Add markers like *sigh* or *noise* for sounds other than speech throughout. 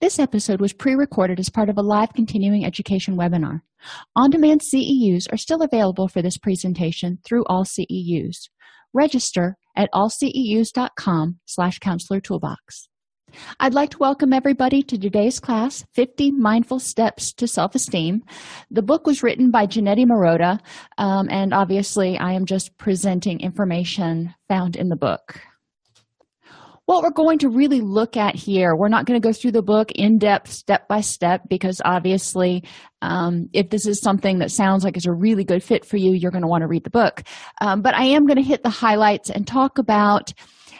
This episode was pre recorded as part of a live continuing education webinar. On demand CEUs are still available for this presentation through all CEUs. Register at allceus.com slash counselor toolbox. I'd like to welcome everybody to today's class 50 Mindful Steps to Self Esteem. The book was written by Janetti Marotta, um, and obviously, I am just presenting information found in the book what we're going to really look at here we're not going to go through the book in depth step by step because obviously um, if this is something that sounds like it's a really good fit for you you're going to want to read the book. Um, but i am going to hit the highlights and talk about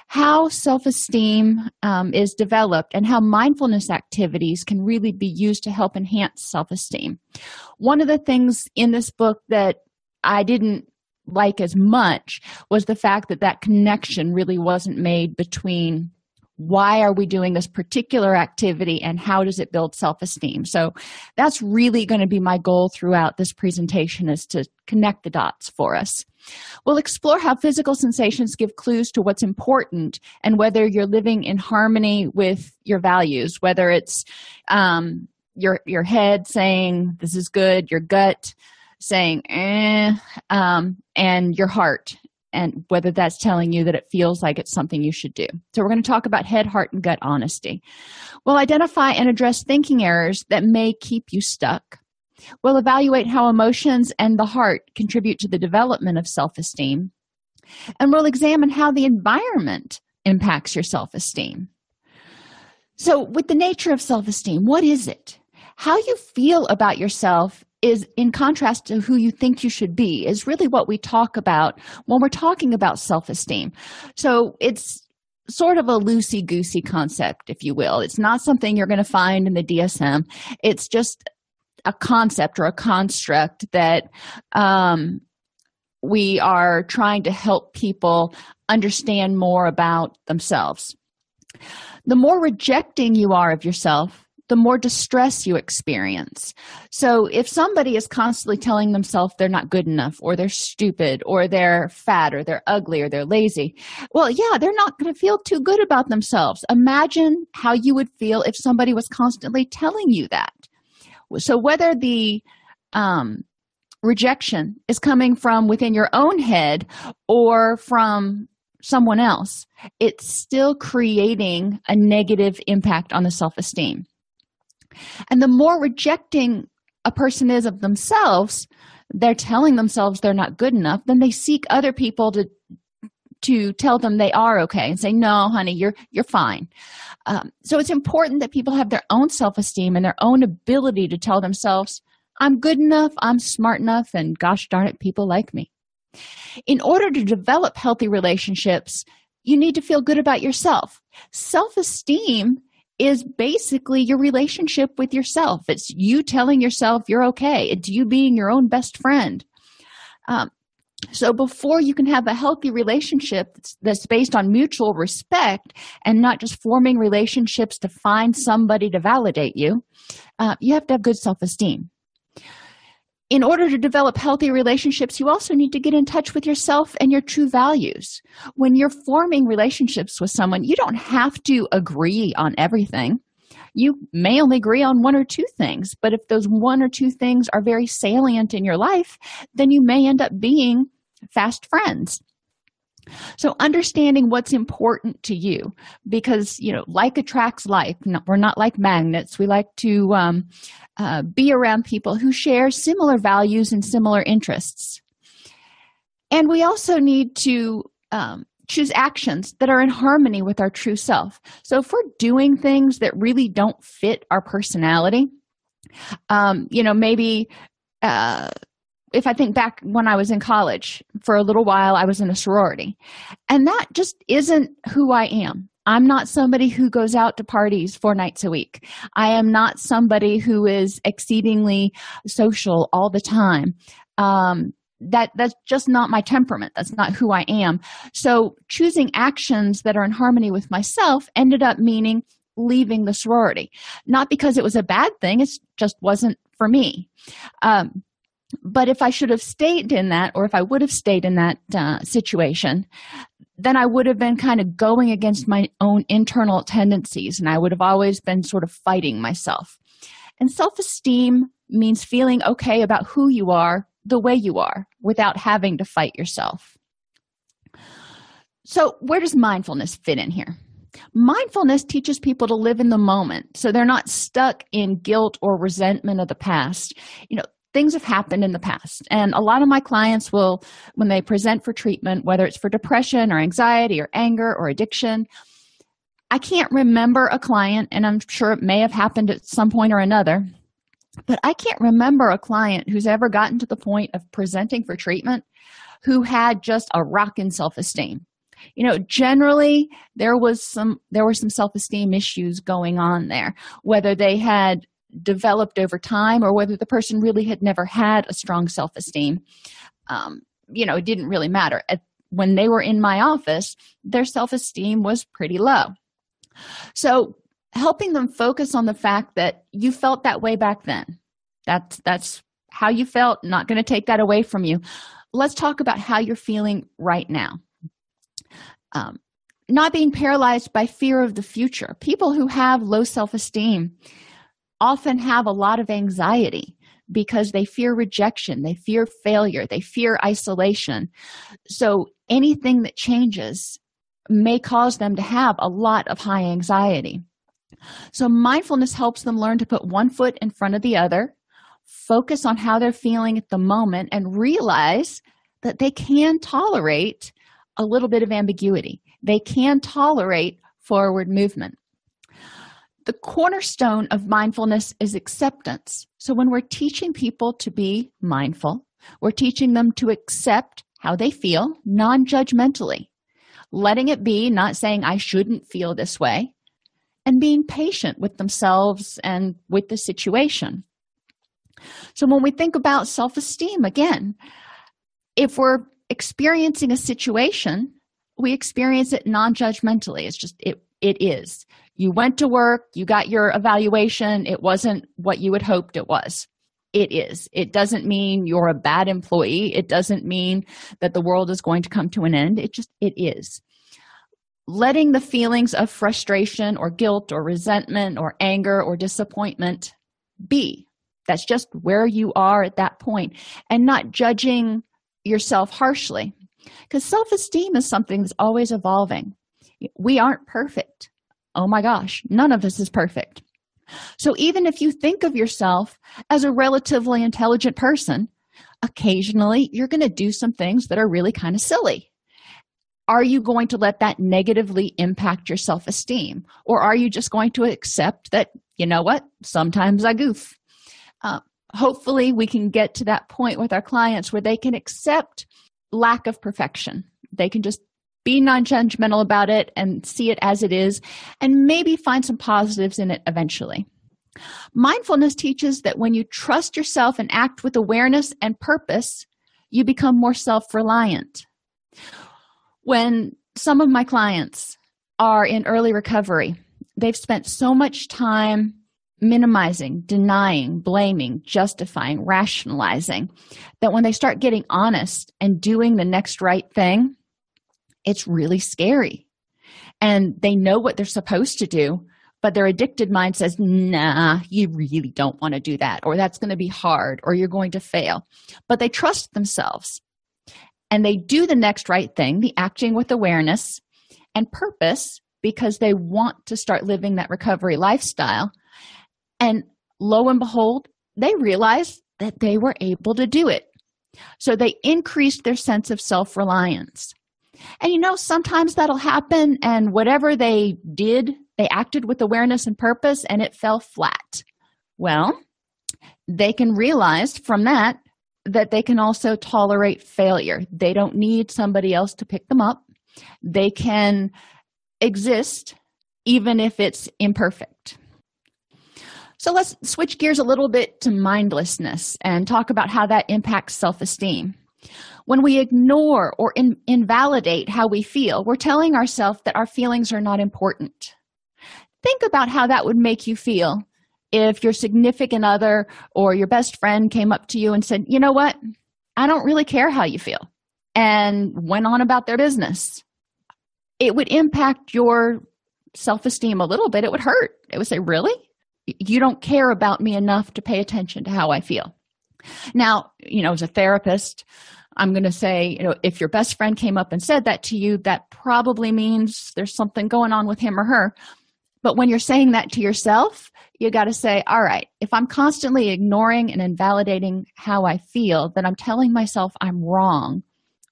how self-esteem um, is developed and how mindfulness activities can really be used to help enhance self-esteem. One of the things in this book that i didn't like as much was the fact that that connection really wasn't made between why are we doing this particular activity and how does it build self-esteem. So that's really going to be my goal throughout this presentation is to connect the dots for us. We'll explore how physical sensations give clues to what's important and whether you're living in harmony with your values whether it's um, your your head saying this is good your gut saying eh, um, and your heart and whether that's telling you that it feels like it's something you should do. So, we're going to talk about head, heart, and gut honesty. We'll identify and address thinking errors that may keep you stuck. We'll evaluate how emotions and the heart contribute to the development of self esteem. And we'll examine how the environment impacts your self esteem. So, with the nature of self esteem, what is it? How you feel about yourself is in contrast to who you think you should be is really what we talk about when we're talking about self-esteem. So it's sort of a loosey goosey concept if you will. It's not something you're going to find in the dsm it's just a concept or a construct that um, we are trying to help people understand more about themselves. The more rejecting you are of yourself the more distress you experience. So, if somebody is constantly telling themselves they're not good enough, or they're stupid, or they're fat, or they're ugly, or they're lazy, well, yeah, they're not going to feel too good about themselves. Imagine how you would feel if somebody was constantly telling you that. So, whether the um, rejection is coming from within your own head or from someone else, it's still creating a negative impact on the self esteem. And the more rejecting a person is of themselves, they're telling themselves they're not good enough, then they seek other people to to tell them they are okay and say no honey you're you're fine. Um, so it's important that people have their own self-esteem and their own ability to tell themselves i'm good enough i'm smart enough and gosh darn it people like me. In order to develop healthy relationships you need to feel good about yourself. Self-esteem is basically your relationship with yourself. It's you telling yourself you're okay, it's you being your own best friend. Um, so, before you can have a healthy relationship that's based on mutual respect and not just forming relationships to find somebody to validate you, uh, you have to have good self esteem in order to develop healthy relationships, you also need to get in touch with yourself and your true values. When you're forming relationships with someone, you don't have to agree on everything. You may only agree on one or two things, but if those one or two things are very salient in your life, then you may end up being fast friends. So, understanding what's important to you because, you know, like attracts like. We're not like magnets. We like to um, uh, be around people who share similar values and similar interests. And we also need to um, choose actions that are in harmony with our true self. So, if we're doing things that really don't fit our personality, um, you know, maybe uh, if I think back when I was in college, for a little while I was in a sorority, and that just isn't who I am. I'm not somebody who goes out to parties four nights a week. I am not somebody who is exceedingly social all the time. Um, that that's just not my temperament. That's not who I am. So choosing actions that are in harmony with myself ended up meaning leaving the sorority. Not because it was a bad thing. It just wasn't for me. Um, but if I should have stayed in that, or if I would have stayed in that uh, situation, then I would have been kind of going against my own internal tendencies, and I would have always been sort of fighting myself. And self esteem means feeling okay about who you are the way you are without having to fight yourself. So, where does mindfulness fit in here? Mindfulness teaches people to live in the moment so they're not stuck in guilt or resentment of the past. You know, things have happened in the past. And a lot of my clients will when they present for treatment whether it's for depression or anxiety or anger or addiction i can't remember a client and i'm sure it may have happened at some point or another but i can't remember a client who's ever gotten to the point of presenting for treatment who had just a rock in self-esteem. You know generally there was some there were some self-esteem issues going on there whether they had developed over time or whether the person really had never had a strong self esteem. Um, you know, it didn't really matter. At, when they were in my office, their self esteem was pretty low. So, helping them focus on the fact that you felt that way back then. That's that's how you felt, not going to take that away from you. Let's talk about how you're feeling right now. Um, not being paralyzed by fear of the future. People who have low self esteem often have a lot of anxiety because they fear rejection, they fear failure, they fear isolation. So anything that changes may cause them to have a lot of high anxiety. So mindfulness helps them learn to put one foot in front of the other, focus on how they're feeling at the moment, and realize that they can tolerate a little bit of ambiguity. They can tolerate forward movement. The cornerstone of mindfulness is acceptance. So, when we're teaching people to be mindful, we're teaching them to accept how they feel non judgmentally, letting it be, not saying, I shouldn't feel this way, and being patient with themselves and with the situation. So, when we think about self esteem, again, if we're experiencing a situation, we experience it non judgmentally. It's just, it, it is you went to work, you got your evaluation, it wasn't what you had hoped it was. It is. It doesn't mean you're a bad employee. It doesn't mean that the world is going to come to an end. It just, it is. Letting the feelings of frustration or guilt or resentment or anger or disappointment be. That's just where you are at that point and not judging yourself harshly. Because self esteem is something that's always evolving. We aren't perfect oh my gosh, none of us is perfect. So even if you think of yourself as a relatively intelligent person, occasionally you're going to do some things that are really kind of silly. Are you going to let that negatively impact your self esteem? Or are you just going to accept that, you know what, sometimes I goof? Uh, hopefully, we can get to that point with our clients where they can accept lack of perfection. They can just be non judgmental about it and see it as it is, and maybe find some positives in it eventually. Mindfulness teaches that when you trust yourself and act with awareness and purpose, you become more self reliant. When some of my clients are in early recovery, they've spent so much time minimizing, denying, blaming, justifying, rationalizing that when they start getting honest and doing the next right thing, it's really scary. And they know what they're supposed to do, but their addicted mind says, nah, you really don't want to do that, or that's going to be hard, or you're going to fail. But they trust themselves. and they do the next right thing, the acting with awareness and purpose, because they want to start living that recovery lifestyle. And lo and behold, they realize that they were able to do it. So they increased their sense of self reliance. And you know, sometimes that'll happen, and whatever they did, they acted with awareness and purpose, and it fell flat. Well, they can realize from that that they can also tolerate failure. They don't need somebody else to pick them up. They can exist even if it's imperfect. So let's switch gears a little bit to mindlessness and talk about how that impacts self esteem. When we ignore or in- invalidate how we feel, we're telling ourselves that our feelings are not important. Think about how that would make you feel if your significant other or your best friend came up to you and said, You know what? I don't really care how you feel, and went on about their business. It would impact your self esteem a little bit. It would hurt. It would say, Really? You don't care about me enough to pay attention to how I feel. Now, you know, as a therapist, I'm going to say, you know, if your best friend came up and said that to you, that probably means there's something going on with him or her. But when you're saying that to yourself, you got to say, all right, if I'm constantly ignoring and invalidating how I feel, then I'm telling myself I'm wrong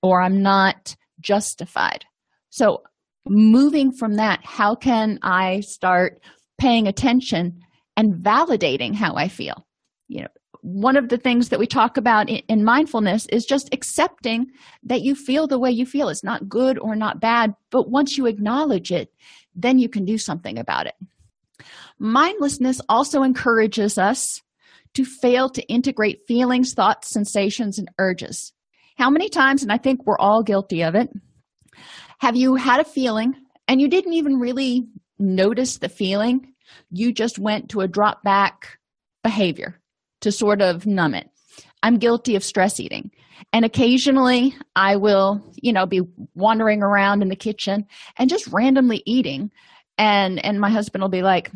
or I'm not justified. So, moving from that, how can I start paying attention and validating how I feel? You know, one of the things that we talk about in, in, mindfulness is just accepting that you feel the way you feel. It's not good or not bad, but once you acknowledge it, then you can do something about it. Mindlessness also encourages us to fail to integrate feelings, thoughts, sensations, and urges. How many times, and I think we're all guilty of it, have you had a feeling and you didn't even really notice the feeling? You just went to a drop back behavior to sort of numb it. I'm guilty of stress eating. And occasionally I will, you know, be wandering around in the kitchen and just randomly eating. And and my husband will be like,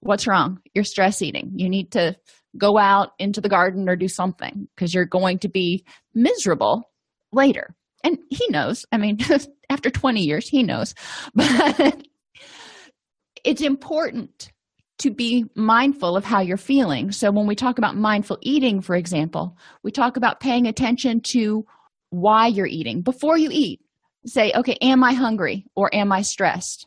What's wrong? You're stress eating. You need to go out into the garden or do something because you're going to be miserable later. And he knows. I mean, *laughs* after 20 years, he knows. *laughs* But it's important to be mindful of how you're feeling. So, when we talk about mindful eating, for example, we talk about paying attention to why you're eating before you eat. Say, okay, am I hungry or am I stressed?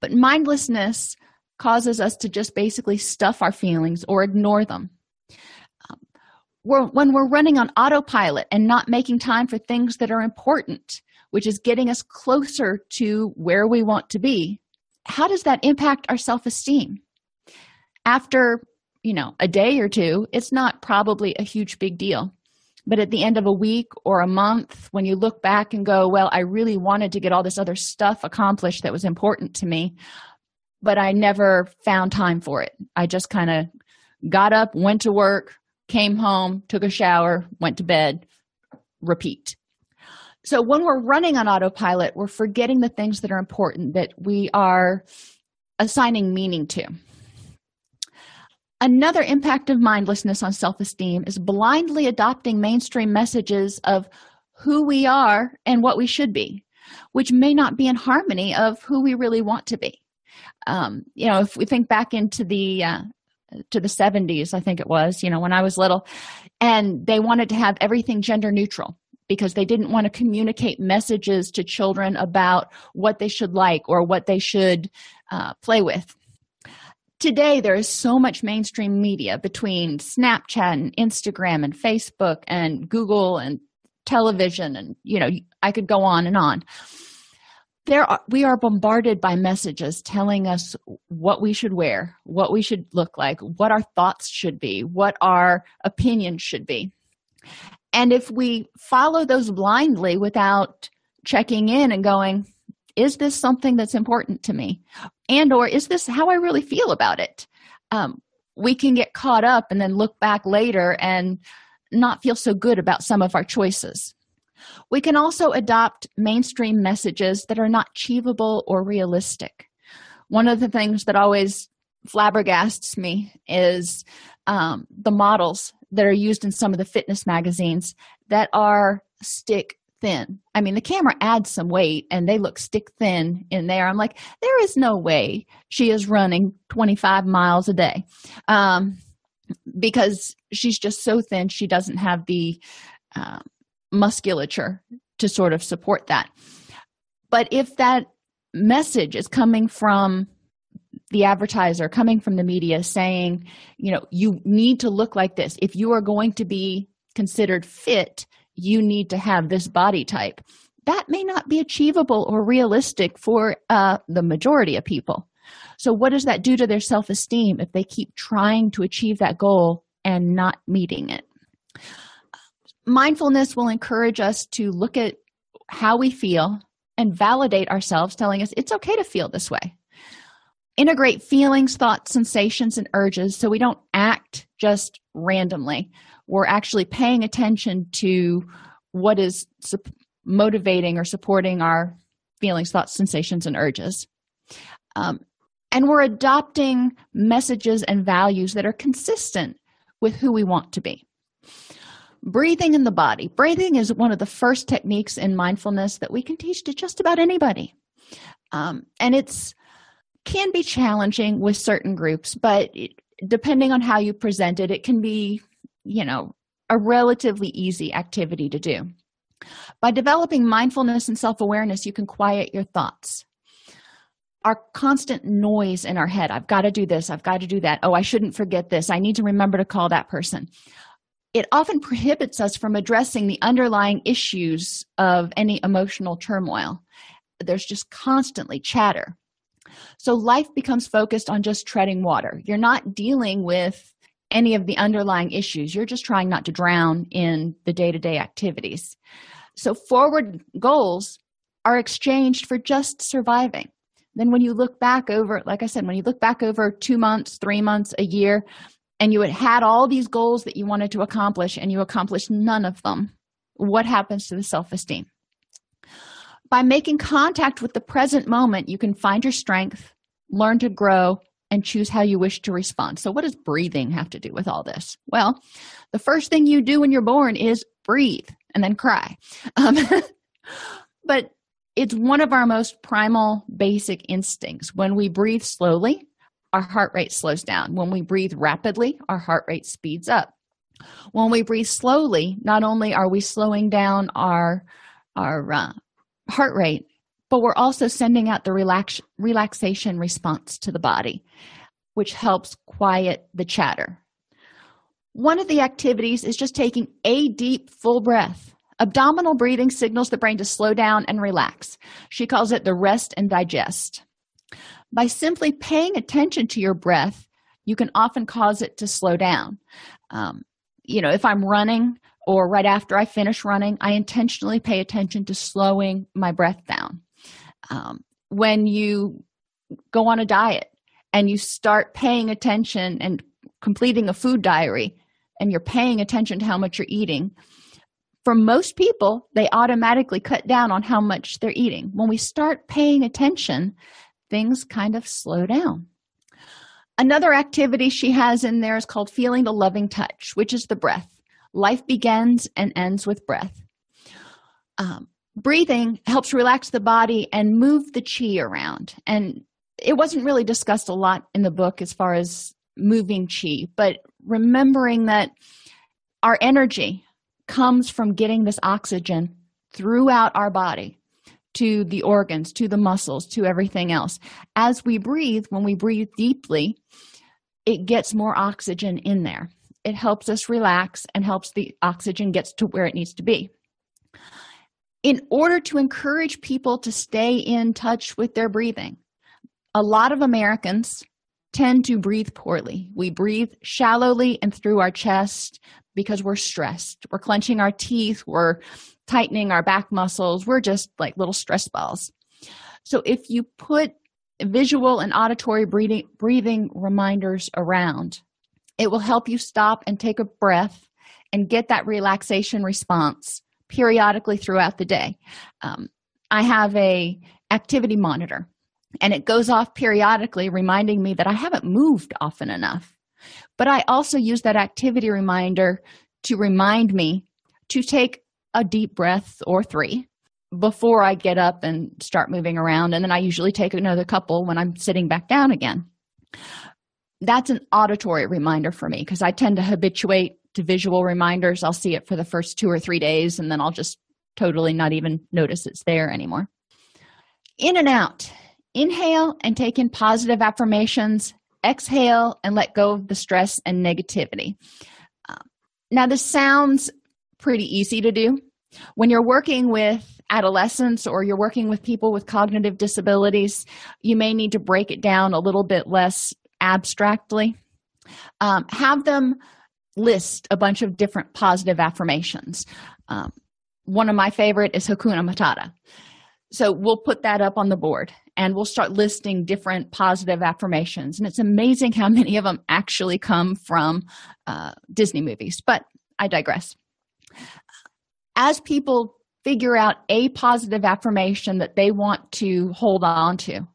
But mindlessness causes us to just basically stuff our feelings or ignore them. Um, when we're running on autopilot and not making time for things that are important, which is getting us closer to where we want to be, how does that impact our self esteem? After, you know, a day or two, it's not probably a huge big deal. But at the end of a week or a month, when you look back and go, well, I really wanted to get all this other stuff accomplished that was important to me, but I never found time for it. I just kind of got up, went to work, came home, took a shower, went to bed, repeat. So when we're running on autopilot, we're forgetting the things that are important that we are assigning meaning to. Another impact of mindlessness on self esteem is blindly adopting mainstream messages of who we are and what we should be, which may not be in harmony of who we really want to be. Um, you know, if we think back into the uh, to the 70s, I think it was, you know, when I was little, and they wanted to have everything gender neutral because they didn't want to communicate messages to children about what they should like or what they should uh, play with. Today, there is so much mainstream media between Snapchat and Instagram and Facebook and Google and television, and you know, I could go on and on. There, are, we are bombarded by messages telling us what we should wear, what we should look like, what our thoughts should be, what our opinions should be and if we follow those blindly without checking in and going is this something that's important to me? And or is this how i really feel about it? Um, we can get caught up and then look back later and not feel so good about some of our choices. We can also adopt mainstream messages that are not achievable or realistic. One of the things that always flabbergasts me is um, the models that are used in some of the fitness magazines that are stick thin. I mean, the camera adds some weight and they look stick thin in there. I'm like, there is no way she is running 25 miles a day um, because she's just so thin. She doesn't have the uh, musculature to sort of support that. But if that message is coming from the advertiser, coming from the media saying, you know, you need to look like this. If you are going to be considered fit, you need to have this body type. That may not be achievable or realistic for uh, the majority of people. So, what does that do to their self esteem if they keep trying to achieve that goal and not meeting it? Mindfulness will encourage us to look at how we feel and validate ourselves, telling us it's okay to feel this way. Integrate feelings, thoughts, sensations, and urges so we don't act just randomly we're actually paying attention to what is motivating or supporting our feelings, thoughts, sensations, and urges. Um, and we're adopting messages and values that are consistent with who we want to be. Breathing in the body. Breathing is one of the first techniques in mindfulness that we can teach to just about anybody. Um, and it's can be challenging with certain groups, but it, depending on how you present it, it can be you know, a relatively easy activity to do. By developing mindfulness and self awareness, you can quiet your thoughts. Our constant noise in our head I've got to do this, I've got to do that. Oh, I shouldn't forget this. I need to remember to call that person. It often prohibits us from addressing the underlying issues of any emotional turmoil. There's just constantly chatter. So life becomes focused on just treading water. You're not dealing with any of the underlying issues. You're just trying not to drown in the day to day activities. So, forward goals are exchanged for just surviving. Then, when you look back over, like I said, when you look back over two months, three months, a year, and you had had all these goals that you wanted to accomplish and you accomplished none of them, what happens to the self esteem? By making contact with the present moment, you can find your strength, learn to grow, and choose how you wish to respond. So, what does breathing have to do with all this? Well, the first thing you do when you're born is breathe and then cry. Um, *laughs* but it's one of our most primal basic instincts. When we breathe slowly, our heart rate slows down. When we breathe rapidly, our heart rate speeds up. When we breathe slowly, not only are we slowing down our our uh, heart rate, but we're also sending out the relax, relaxation response to the body, which helps quiet the chatter. One of the activities is just taking a deep, full breath. Abdominal breathing signals the brain to slow down and relax. She calls it the rest and digest. By simply paying attention to your breath, you can often cause it to slow down. Um, you know, if I'm running or right after I finish running, I intentionally pay attention to slowing my breath down. Um, when you go on a diet and you start paying attention and completing a food diary and you're paying attention to how much you're eating for most people they automatically cut down on how much they're eating. When we start paying attention things kind of slow down. Another activity she has in there is called feeling the loving touch which is the breath life begins and ends with breath. Um, breathing helps relax the body and move the chi around. And it wasn't really discussed a lot in the book as far as moving chi but remembering that our energy comes from getting this oxygen throughout our body to the organs to the muscles to everything else. As we breathe when we breathe deeply it gets more oxygen in there it helps us relax and helps the oxygen gets to where it needs to be in order to encourage people to stay in touch with their breathing. A lot of Americans tend to breathe poorly. We breathe shallowly and through our chest because we're stressed. We're clenching our teeth, we're tightening our back muscles, we're just like little stress balls. So if you put visual and auditory breathing, breathing reminders around, it will help you stop and take a breath and get that relaxation response periodically throughout the day um, i have a activity monitor and it goes off periodically reminding me that i haven't moved often enough but i also use that activity reminder to remind me to take a deep breath or three before I get up and start moving around. And then I usually take another couple when I'm sitting back down again. That's an auditory reminder for me because I tend to habituate to visual reminders. I'll see it for the first two or three days and then I'll just totally not even notice it's there anymore. In and out. Inhale and take in positive affirmations. Exhale and let go of the stress and negativity. Uh, now, this sounds pretty easy to do. When you're working with adolescents or you're working with people with cognitive disabilities, you may need to break it down a little bit less abstractly. Um, have them list a bunch of different positive affirmations. Um, one of my favorite is Hakuna Matata. So we'll put that up on the board and we'll start listing different positive affirmations. And it's amazing how *laughs* many of them actually come from uh, Disney movies, but I digress. As people figure out a positive affirmation that they want to hold on to,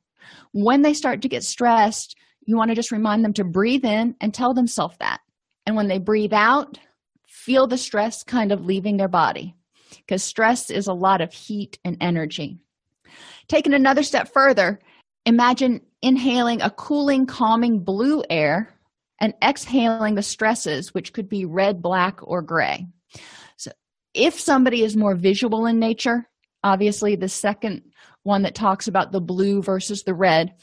when they start to get stressed, you want to just remind them to breathe in and tell themselves that. And when they breathe out, feel the stress kind of leaving their body because stress is a lot of heat and energy. Taking another step further, imagine inhaling a cooling, calming blue air and exhaling the stresses, which could be red, black, or gray. So, if somebody is more visual in nature, obviously the second one that talks about the blue versus the red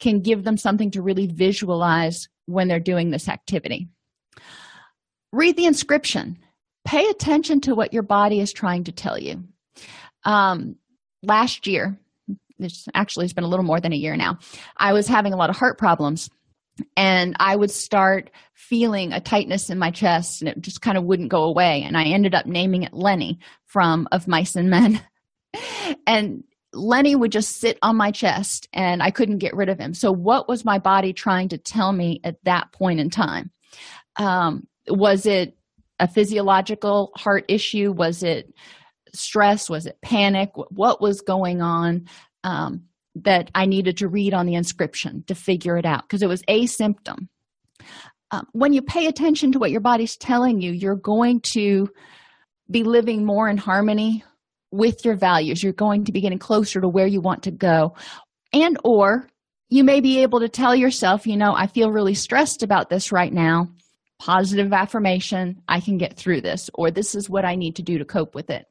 can give them something to really visualize when they're doing this activity. Read the inscription. Pay attention to what your body is trying to tell you. Um, last year, this actually has been a little more than a year now, I was having a lot of heart problems and I would start feeling a tightness in my chest and it just kind of wouldn't go away. And I ended up naming it Lennie from Of Mice and Men. *laughs* and Lennie would just sit on my chest and I couldn't get rid of him. So, what was my body trying to tell me at that point in time? Um, was it a physiological heart issue? Was it stress? Was it panic? What was going on um, that I needed to read on the inscription to figure it out? Because it was a symptom. Um, when you pay attention to what your body's telling you, you're going to be living more in harmony with your values. You're going to be getting closer to where you want to go. And or you may be able to tell yourself you know i feel really stressed about this right now. Positive affirmation i can get through this or this is what i need to do to cope with it.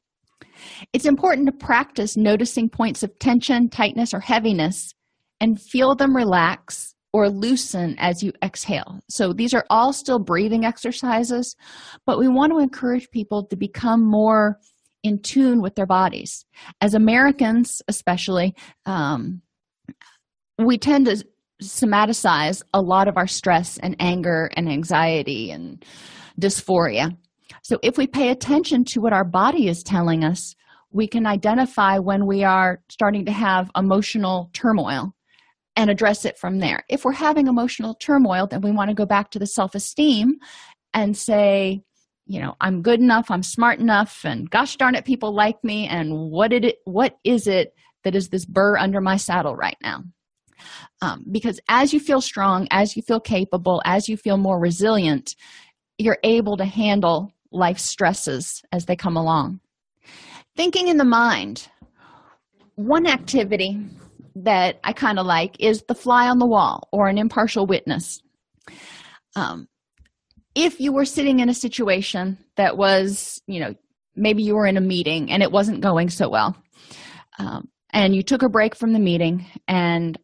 It's important to practice noticing points of tension tightness or heaviness and feel them relax or loosen as you exhale. So these are all still breathing exercises but we want to encourage people to become more in tune with their bodies. As Americans, especially, um, we tend to somaticize a lot of our stress and anger and anxiety and dysphoria. So, if we pay attention to what our body is telling us, we can identify when we are starting to have emotional turmoil and address it from there. If we're having emotional turmoil, then we want to go back to the self esteem and say, you know i'm good enough i'm smart enough and gosh darn it people like me and what did it what is it that is this burr under my saddle right now? Um, because as you feel strong as you feel capable as you feel more resilient you're able to handle life stresses as they come along. Thinking in the mind one activity that i kind of like is the fly on the wall or an impartial witness. Um, if you were sitting in a situation that was you know maybe you were in a meeting and it wasn't going so well um, and you took a break from the meeting and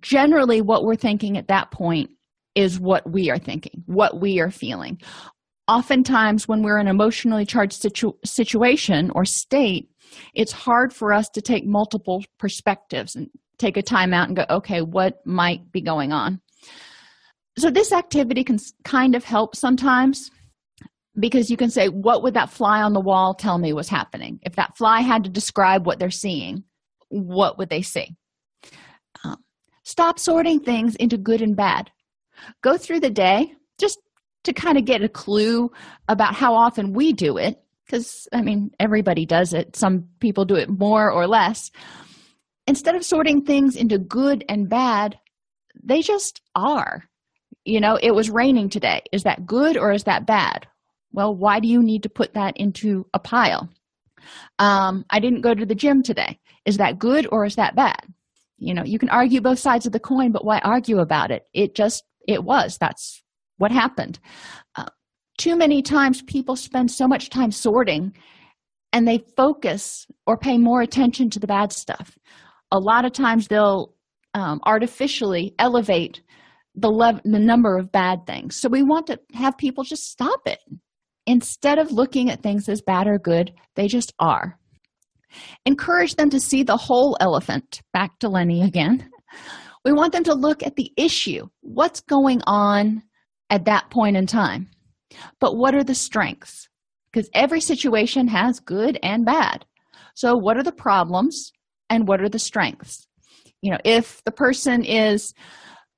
generally what we're thinking at that point is what we are thinking what we are feeling. Oftentimes when we're in an emotionally charged situ- situation or state it's hard for us to take multiple perspectives and take a time out and go okay what might be going on so this activity can kind of help sometimes because you can say what would that fly on the wall tell me was happening? If that fly had to describe what they're seeing what would they see? Um, stop sorting things into good and bad. Go through the day just to kind of get a clue about how often we do it because i mean everybody does it. Some people do it more or less. Instead of sorting things into good and bad they just are you know it was raining today. Is that good or is that bad? Well why do you need to put that into a pile? Um, i didn't go to the gym today. Is that good or is that bad? You know you can argue both sides of the coin but why argue about it? It just it was. That's what happened. Uh, too many times people spend so much time sorting and they focus or pay more attention to the bad stuff. A lot of times they'll um, artificially elevate the, lev- the number of bad things. So we want to have people just stop it. Instead of looking at things as bad or good they just are. Encourage them to see the whole elephant back to lenny again. We want them to look at the issue. What's going on at that point in time? But what are the strengths? Because every situation has good and bad. So what are the problems and what are the strengths? You know if the person is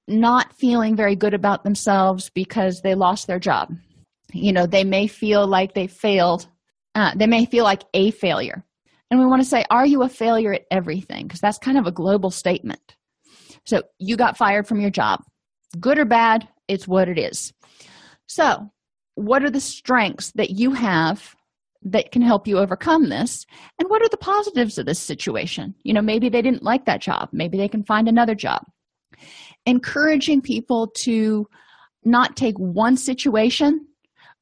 not feeling very good about themselves because they lost their job. You know they may feel like they failed uh, they may feel like a failure. And we want to say are you a failure at everything? Because that's kind of a global statement. So you got fired from your job. Good or bad it's what it is. So what are the strengths that you have that can help you overcome this? And what are the positives of this situation? You know maybe they didn't like that job. Maybe they can find another job encouraging people to not take one situation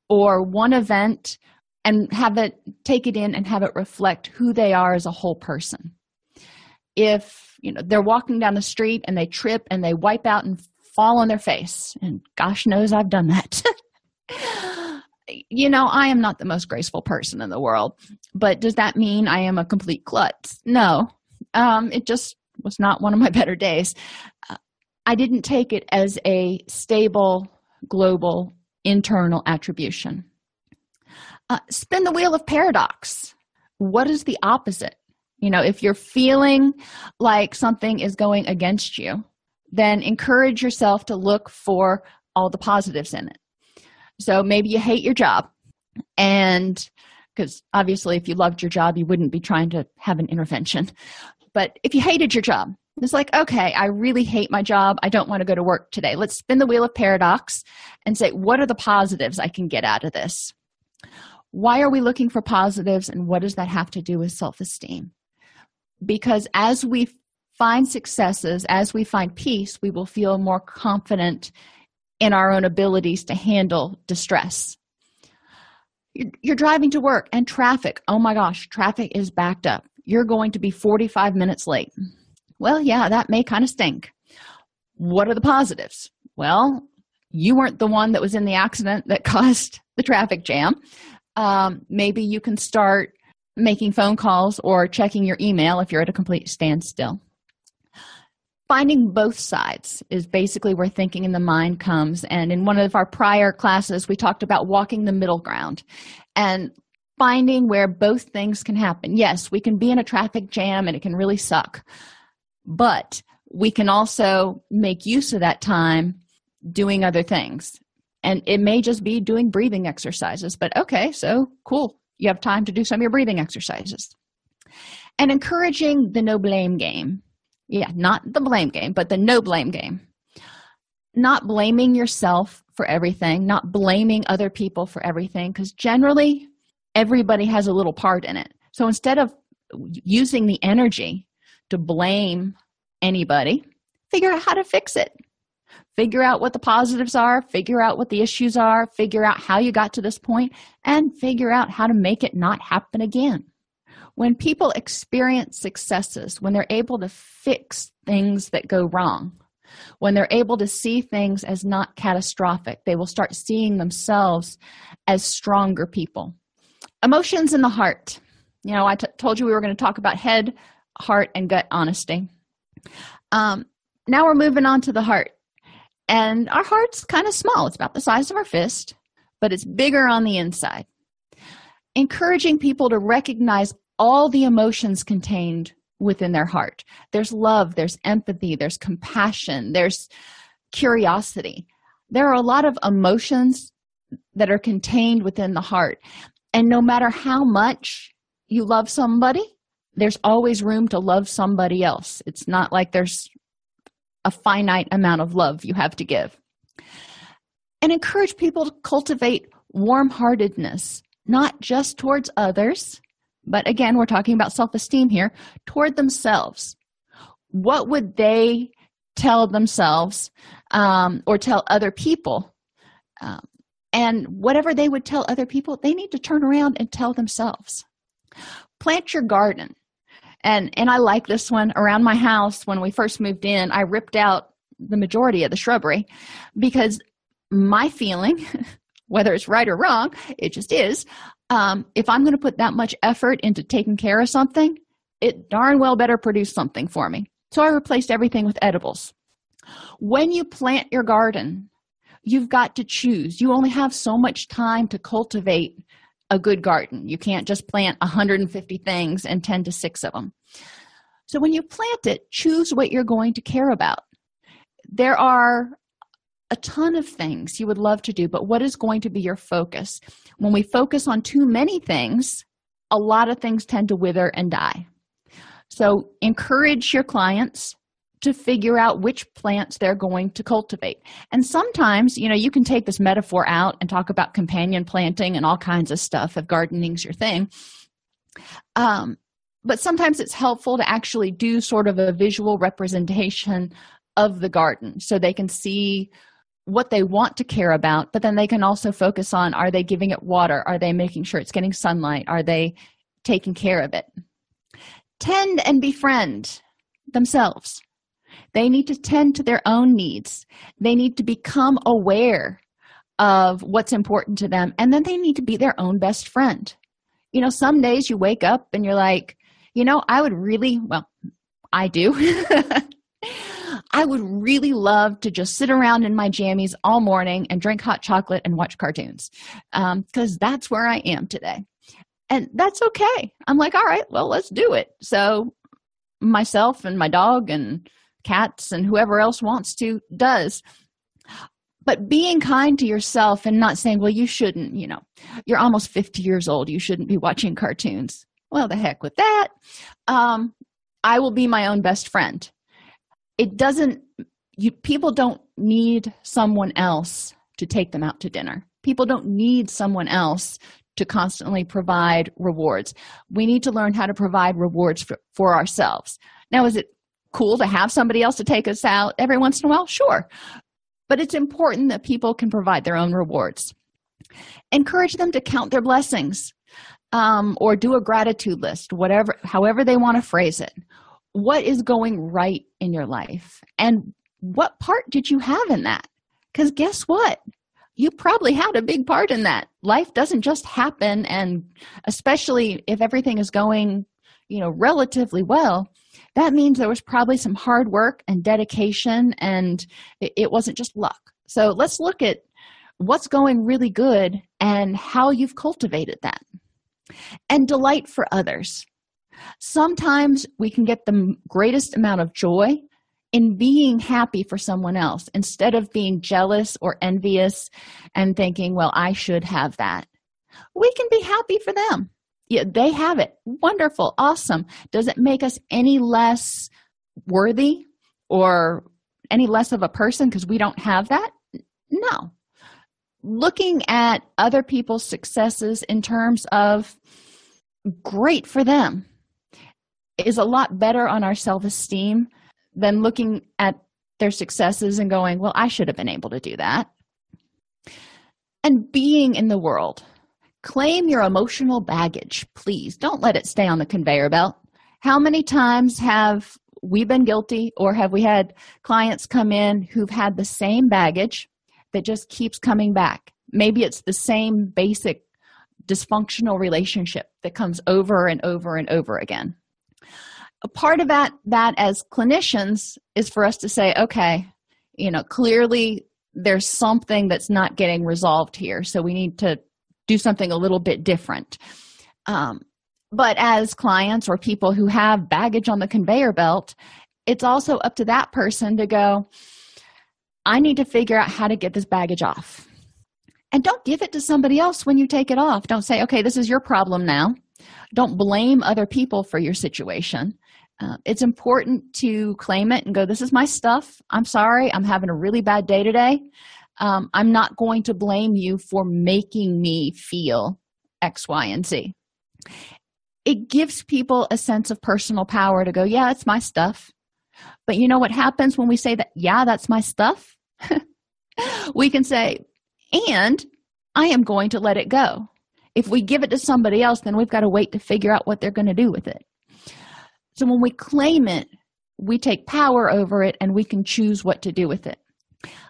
or one event and have it take it in and have it reflect who they are as a whole person if you know they're walking down the street and they trip and they wipe out and fall on their face and gosh knows i've done that *laughs* you know, I am not the most graceful person in the world, but does that mean I am a complete klutz? No. Um, it just was not one of my *laughs* better days. Uh, I didn't take it as a stable, global, internal attribution. Uh, spin the wheel of paradox. What is the opposite? You know, if you're feeling like something is going against you, then encourage yourself to look for all the positives in it so maybe you hate your job, and because obviously, if you loved your job, you wouldn't be trying to have an intervention. But if you hated your job, it's like, okay, I really hate my job. I don't want to go to work today. Let's spin the wheel of paradox and say, what are the positives I can get out of this? Why are we looking for positives, and what does that have to do with self esteem? Because as we find successes, as we find peace, we will feel more confident in our own abilities to handle distress. You're driving to work and traffic. Oh my gosh, traffic is backed up. You're going to be 45 minutes late. Well, yeah, that may kind of stink. What are the positives? Well, you weren't the one that was in the accident that *laughs* caused the traffic jam. Um, maybe you can start making phone calls or checking your email if you're at a complete standstill finding both sides is basically where thinking in the mind comes and in one of our prior classes we talked about walking the middle ground and finding where both things can happen yes we can be in a traffic jam and it can really suck but we can also make use of that time doing other things and it may just be doing breathing exercises but okay so cool you have time to do some of your breathing exercises and encouraging the no blame game yeah, not the blame game, but the no blame game. Not blaming yourself for everything, not blaming other people for everything, because generally everybody has a little part in it. So instead of using the energy to blame anybody, figure out how to fix it. Figure out what the positives are, figure out what the issues are, figure out how you got to this point, and figure out how to make it not happen again when people experience successes, when they're able to fix things that go wrong, when they're able to see things as not catastrophic, they will start seeing themselves as stronger people. Emotions in the heart. You know, I t- told you we were going to talk about head, heart, and gut honesty. Um, now we're moving on to the heart. And our heart's kind of small, it's about the size of our fist, but it's bigger on the inside. Encouraging people to recognize all the emotions contained within their heart there's love there's empathy there's compassion there's curiosity there are a lot of emotions that are contained within the heart and no matter how much you love somebody there's always room to love somebody else it's not like there's a finite amount of love you have to give and encourage people to cultivate warm heartedness not just towards others but again, we're talking about self esteem here, toward themselves. What would they tell themselves um, or tell other people? Um, and whatever they would tell other people, they need to turn around and tell themselves. Plant your garden. And, and I like this one around my house. When we first moved in, I ripped out the majority of the shrubbery because my feeling, *laughs* whether it's right or wrong, it just is. Um, if I'm going to put that much effort into taking care of something, it darn well better produce something for me. So I replaced everything with edibles. When you plant your garden, you've got to choose. You only have so much time to cultivate a good garden. You can't just plant 150 things and tend to six of them. So when you plant it, choose what you're going to care about. There are a ton of things you would love to do, but what is going to be your focus? When we focus on too many things, a lot of things tend to wither and die. So encourage your clients to figure out which plants they're going to cultivate. And sometimes, you know, you can take this metaphor out and talk about companion planting and all kinds of stuff if gardening's your thing. Um, but sometimes it's helpful to actually do sort of a visual representation of the garden so they can see what they want to care about, but then they can also focus on are they giving it water? Are they making sure it's getting sunlight? Are they taking care of it? Tend and befriend themselves. They need to tend to their own needs. They need to become aware of what's important to them, and then they need to be their own best friend. You know, some days you wake up and you're like, you know, I would really, well, I do. *laughs* I would really love to just sit around in my jammies all morning and drink hot chocolate and watch cartoons because um, that's where I am today. And that's okay. I'm like, all right, well, let's do it. So, myself and my dog and cats and whoever else wants to does. But being kind to yourself and not saying, well, you shouldn't, you know, you're almost 50 years old, you shouldn't be watching cartoons. Well, the heck with that. Um, I will be my own best friend it doesn't you people don't need someone else to take them out to dinner people don't need someone else to constantly provide rewards we need to learn how to provide rewards for, for ourselves now is it cool to have somebody else to take us out every once in a while? Sure. But it's important that people can provide their own rewards. Encourage them to count their blessings um, or do a gratitude list whatever however they want to phrase it. What is going right in your life? And what part did you have in that? Because guess what? You probably had a big part in that. Life doesn't just happen and especially if everything is going you know relatively well that means there was probably some hard work and dedication and it, it wasn't just luck so let's look at what's going really good and how you've cultivated that and delight for others Sometimes we can get the greatest amount of joy in being happy for someone else instead of being jealous or envious and thinking, well, I should have that. We can be happy for them. Yeah, they have it. Wonderful. Awesome. Does it make us any less worthy or any less of a person because we don't have that? No. Looking at other people's successes in terms of great for them is a lot better on our self esteem than looking at their successes and going, Well, I should have been able to do that. And being in the world. Claim your emotional baggage, please. Don't let it stay on the conveyor belt. How many times have we been guilty or have we had clients come in who've had the same baggage that just keeps coming back? Maybe it's the same basic dysfunctional relationship that comes over and over and over again a part of that that as clinicians is for us to say okay you know clearly there's something that's not getting resolved here so we need to do something a little bit different um, but as clients or people who have baggage on the conveyor belt it's also up to that person to go i need to figure out how to get this baggage off and don't give it to somebody else when you take it off don't say okay this is your problem now don't blame other people for your situation uh, it's important to claim it and go, This is my stuff. I'm sorry. I'm having a really bad day today. Um, I'm not going to blame you for making me feel X, Y, and Z. it gives people a sense of personal power to go, yeah, it's my stuff. But you know what happens when we say that, yeah, that's my stuff? *laughs* we can say, and I am going to let it go. If we give it to somebody else, then we've got to wait to figure out what they're going to do with it. So when we claim it, we take power over it and we can choose what to do with it.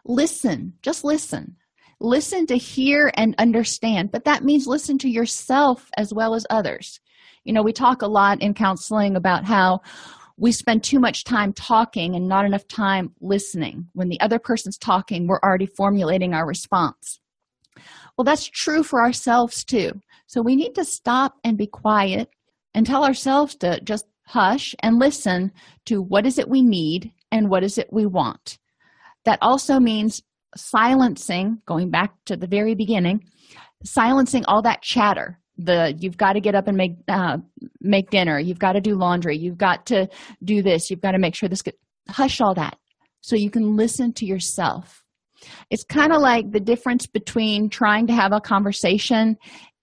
Listen, just listen. Listen to hear and understand, but that means listen to yourself as well as others. You know, we talk a lot in counseling about how we spend too much time talking and not enough time listening. When the other person's talking, we're already formulating our response. Well, that's true for ourselves too. So we need to stop and be quiet and tell ourselves to just hush and listen to what is it we need and what is it we want. That also means silencing, going back to the very beginning, silencing all that chatter. The you've got to get up and make uh, make dinner. You've got to do laundry. You've got to do this. You've got to make sure this. Good. Hush all that so you can listen to yourself. It's kind of like the difference between trying to have a conversation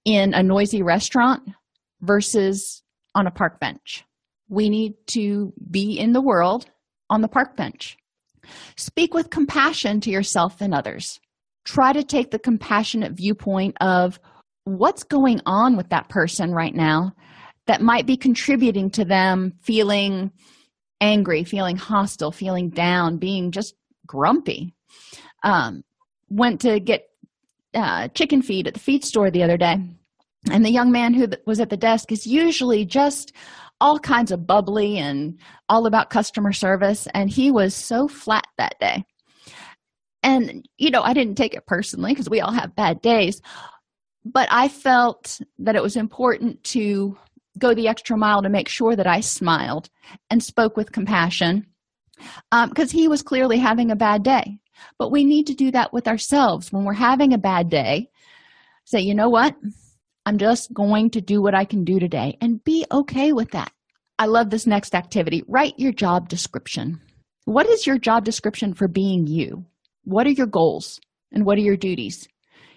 in a noisy restaurant versus on a park bench. We need to be in the world on the park bench. Speak with compassion to yourself and others. Try to take the compassionate viewpoint of what's going on with that person right now that might be contributing to them feeling angry, feeling hostile, feeling down, being just grumpy. Um, went to get uh, chicken feed at the feed store the other day, and the young man who was at the desk is usually just all kinds of bubbly and all about customer service and he was so flat that day. And you know i didn't take it personally because we all have bad days but i felt that it was important to go the extra mile to make sure that i smiled and spoke with compassion because um, he was clearly having a bad day. But we need to do that with ourselves. When we're having a bad day say you know what I'm just going to do what I can do today and be okay with that. I love this next activity. Write your job description. What is your job description for being you? What are your goals and what are your duties?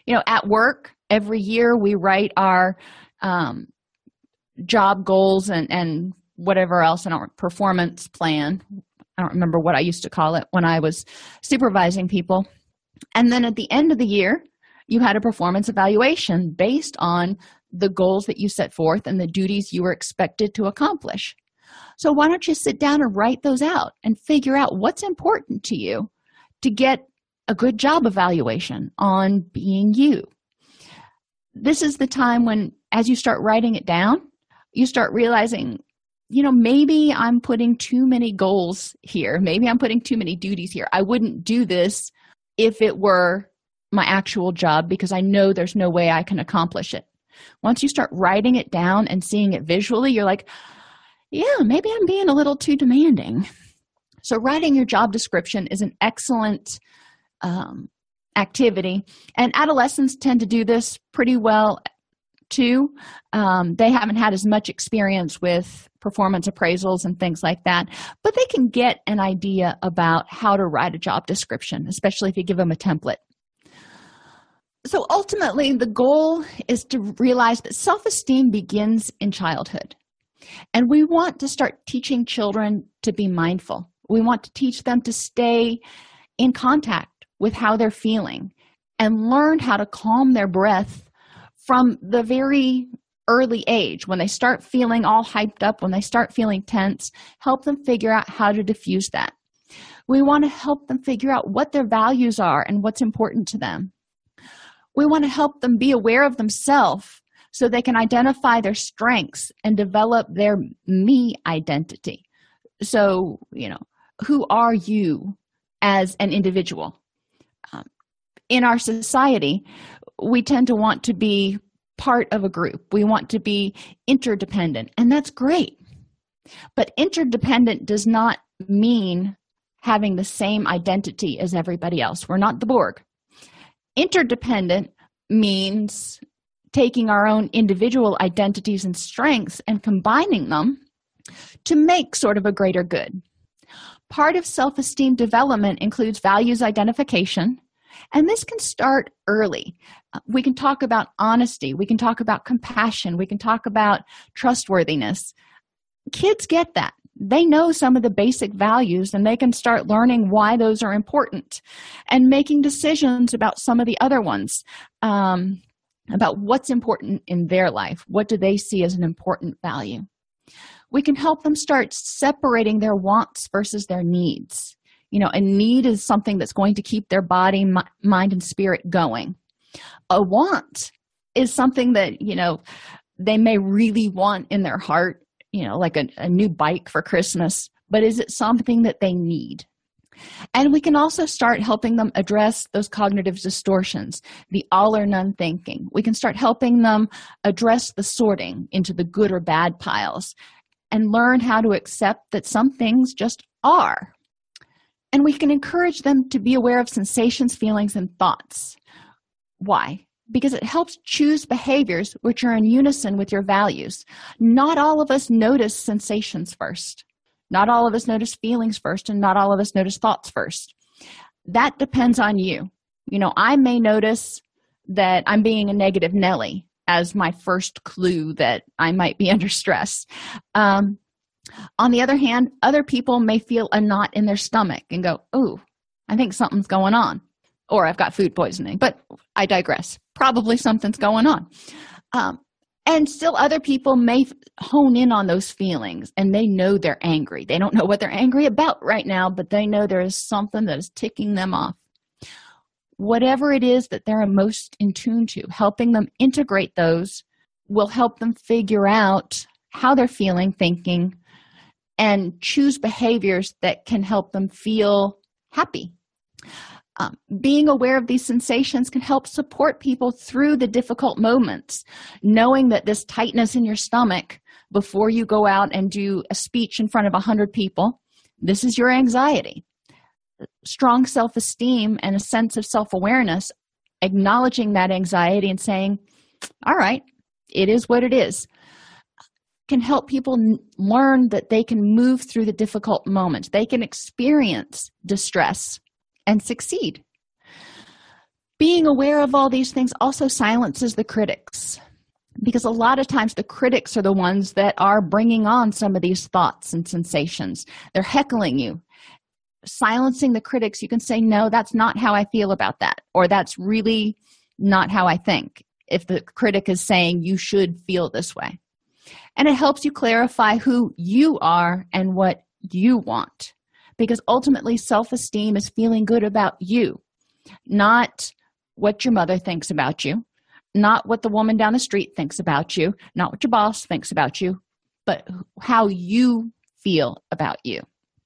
You know, at work, every year we write our um, job goals and, and whatever else in our performance plan. I don't remember what I used to call it when I was supervising people. And then at the end of the year, you had a performance evaluation based on the goals that you set forth and the duties you were expected to accomplish. So, why don't you sit down and write those out and figure out what's important to you to get a good job evaluation on being you? This is the time when, as you start writing it down, you start realizing, you know, maybe I'm putting too many goals here. Maybe I'm putting too many duties here. I wouldn't do this if it were my actual job because I know there's no way I can accomplish it. Once you start writing it down and seeing it visually, you're like, yeah, maybe I'm being a little too demanding. So, writing your job description is an excellent um, activity, and adolescents tend to do this pretty well too. Um, they haven't had as much experience with performance appraisals and things like that, but they can get an idea about how to write a job description, especially if you give them a template so ultimately, the goal is to realize that self esteem begins in childhood. And we want to start teaching children to be mindful. We want to teach them to stay in contact with how they're feeling and learn how to calm their breath from the very early age when they start feeling all hyped up, when they start feeling tense, help them figure out how to diffuse that. We want to help them figure out what their values are and what's important to them we want to help them be aware of themselves so they can identify their strengths and develop their me identity. So, you know, who are you as an individual? Um, in our society, we tend to want to be part of a group, we want to be interdependent, and that's great. But interdependent does not mean having the same identity as everybody else. We're not the Borg. Interdependent means taking our own individual identities and strengths and combining them to make sort of a greater good. Part of self esteem development includes values identification, And this can start early. We can talk about honesty, we can talk about compassion, we can talk about trustworthiness. Kids get that. They know some of the basic values and they can start learning why those are important and making decisions about some of the other ones, um, about what's important in their life. What do they see as an important value? We can help them start separating their wants versus their needs you know a need is something that's going to keep their body mind and spirit going a want is something that you know they may really want in their heart you know like a, a new bike for christmas but is it something that they need and we can also start helping them address those cognitive distortions, the all or none thinking. We can start helping them address the sorting into the good or bad piles and learn how to accept that some things just are. And we can encourage them to be aware of sensations, feelings, and thoughts. Why? Because it helps choose behaviors which are in unison with your values. Not all of us notice sensations first. Not all of us notice feelings first, and not all of us notice thoughts first. That depends on you. You know, I may notice that I'm being a negative Nelly as my first clue that I might be *laughs* under stress. Um, on the other hand, other people may feel a knot in their stomach and go, Oh, I think something's going on, or I've got food poisoning. But I digress. Probably something's going on. Um, and still, other people may hone in on those feelings and they know they're angry. They don't know what they're angry about right now, but they know there is something that is ticking them off. Whatever it is that they're most in tune to, helping them integrate those will help them figure out how they're feeling, thinking, and choose behaviors that can help them feel happy. Um, being aware of these sensations can help support people through the difficult moments. Knowing that this tightness in your stomach before you go out and do a speech in front of a 100 people, this is your anxiety. Strong self esteem and a sense of self awareness, acknowledging that anxiety and saying, All right, it is what it is can help people n- learn that they can move through the difficult moments. They can experience distress and succeed. Being aware of all these things also silences the critics because a lot of times the critics are the ones that are bringing on some of these thoughts and sensations. They're heckling you. Silencing the critics, you can say, No, that's not how I feel about that, or that's really not how I think. If the critic is saying you should feel this way and it helps you clarify who you are and what you want because ultimately self-esteem is feeling good about you not what your mother thinks about you not what the woman down the street thinks about you not what your boss thinks about you but how you feel about you.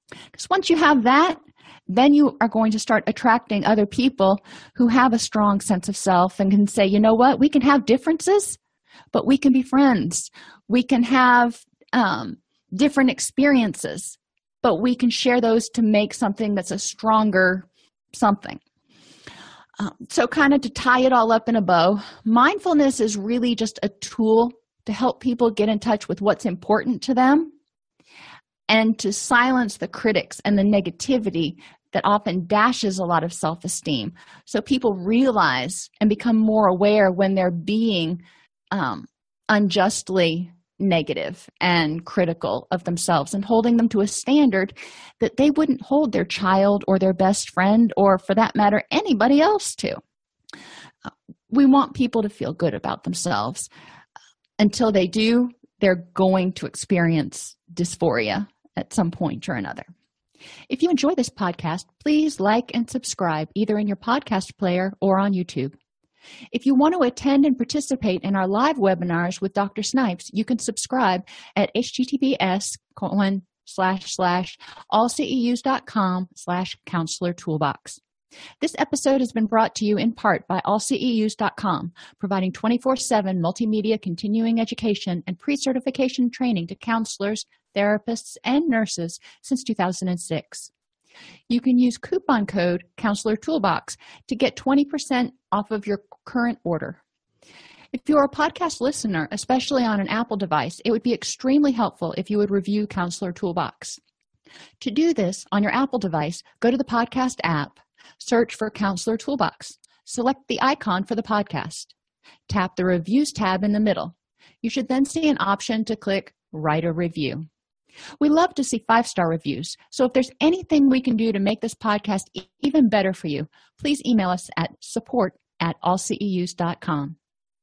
Because once you have that then you are going to start attracting other people who have a strong sense of self and can say you know what? We can have differences but we can be friends. We can have um, different experiences but we can share those to make something that's a stronger something um, so kind of to tie it all up in a bow mindfulness is really just a tool to help people get in touch with what's important to them and to silence the critics and the negativity that often dashes a lot of self esteem. So people realize and become more aware when they're being um, unjustly negative and critical of themselves and holding them to a standard that they wouldn't hold their child or their best friend or for that matter anybody else to. We want people to feel good about themselves. Until they do they're going to experience dysphoria at some point or another. If you enjoy this podcast please like and subscribe either in your podcast player or on youtube if you want to attend and participate in our live webinars with Dr. Snipes, you can subscribe at https colon slash slash allceus.com slash counselor toolbox. This episode has been brought to you in part by allceus.com, providing 24 7 multimedia continuing education and pre certification training to counselors, therapists, and nurses since 2006. You can use coupon code Counselor Toolbox to get 20% off of your current order. If you're a podcast listener, especially on an Apple device, it would be extremely helpful if you would review Counselor Toolbox. To do this on your Apple device, go to the podcast app, Search for Counselor Toolbox. Select the icon for the podcast. Tap the Reviews tab in the middle. You should then see an option to click Write a Review. We love to see five star reviews, so if there's anything we can do to make this podcast even better for you, please email us at support at allceus.com.